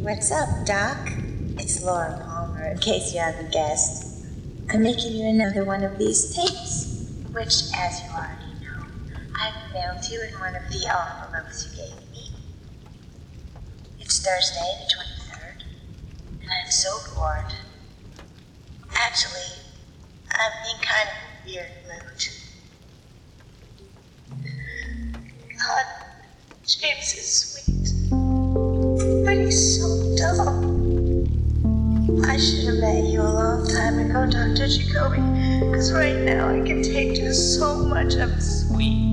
What's up, Doc? It's Laura Palmer, in case you haven't guessed. I'm making you another one of these tapes, which, as you already know, I've mailed you in one of the envelopes you gave me. It's Thursday, the 23rd, and I'm so bored. Actually, I'm in kind of a weird mood. God, James is sweet, but he's so. I should have met you a long time ago, Dr. Jacoby, because right now I can take just so much of sweet,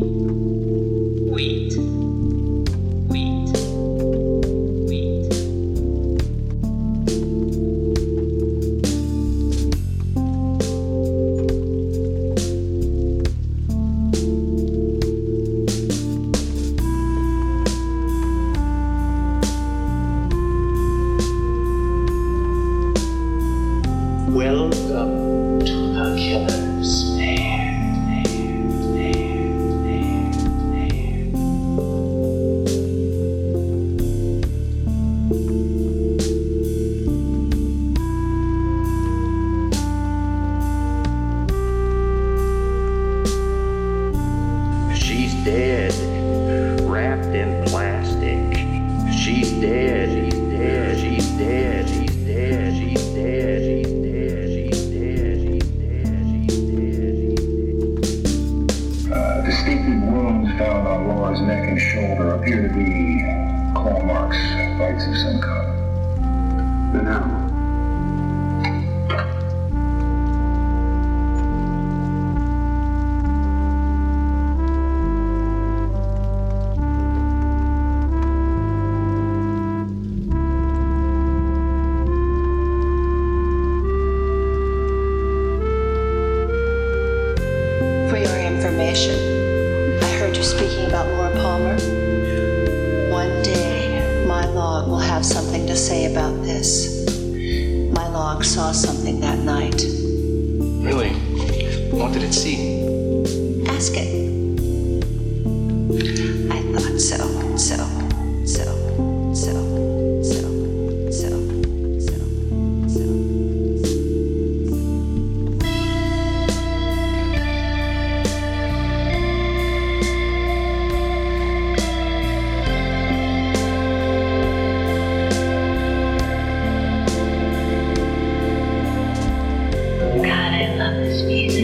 on Laura's neck and shoulder appear to be claw marks, bites of some kind. Then how? For your information, have something to say about this. My log saw something that night. Really? What did it see? Ask it. I thought so, so, so, so, space.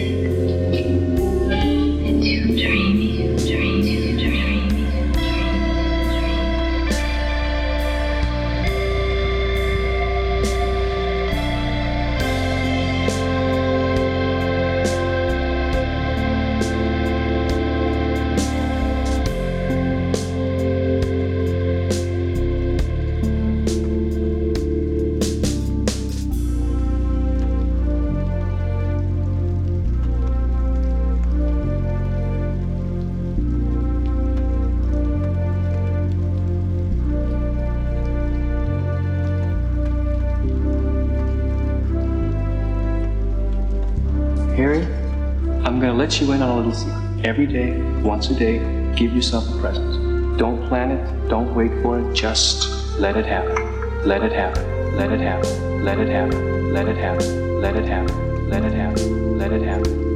Harry, I'm gonna let you in on a little secret. Every day, once a day, give yourself a present. Don't plan it, don't wait for it, just let it happen. Let it happen, let it happen, let it happen, let it happen, let it happen, let it happen, let it happen. She's dead, she's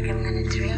like I'm gonna dream.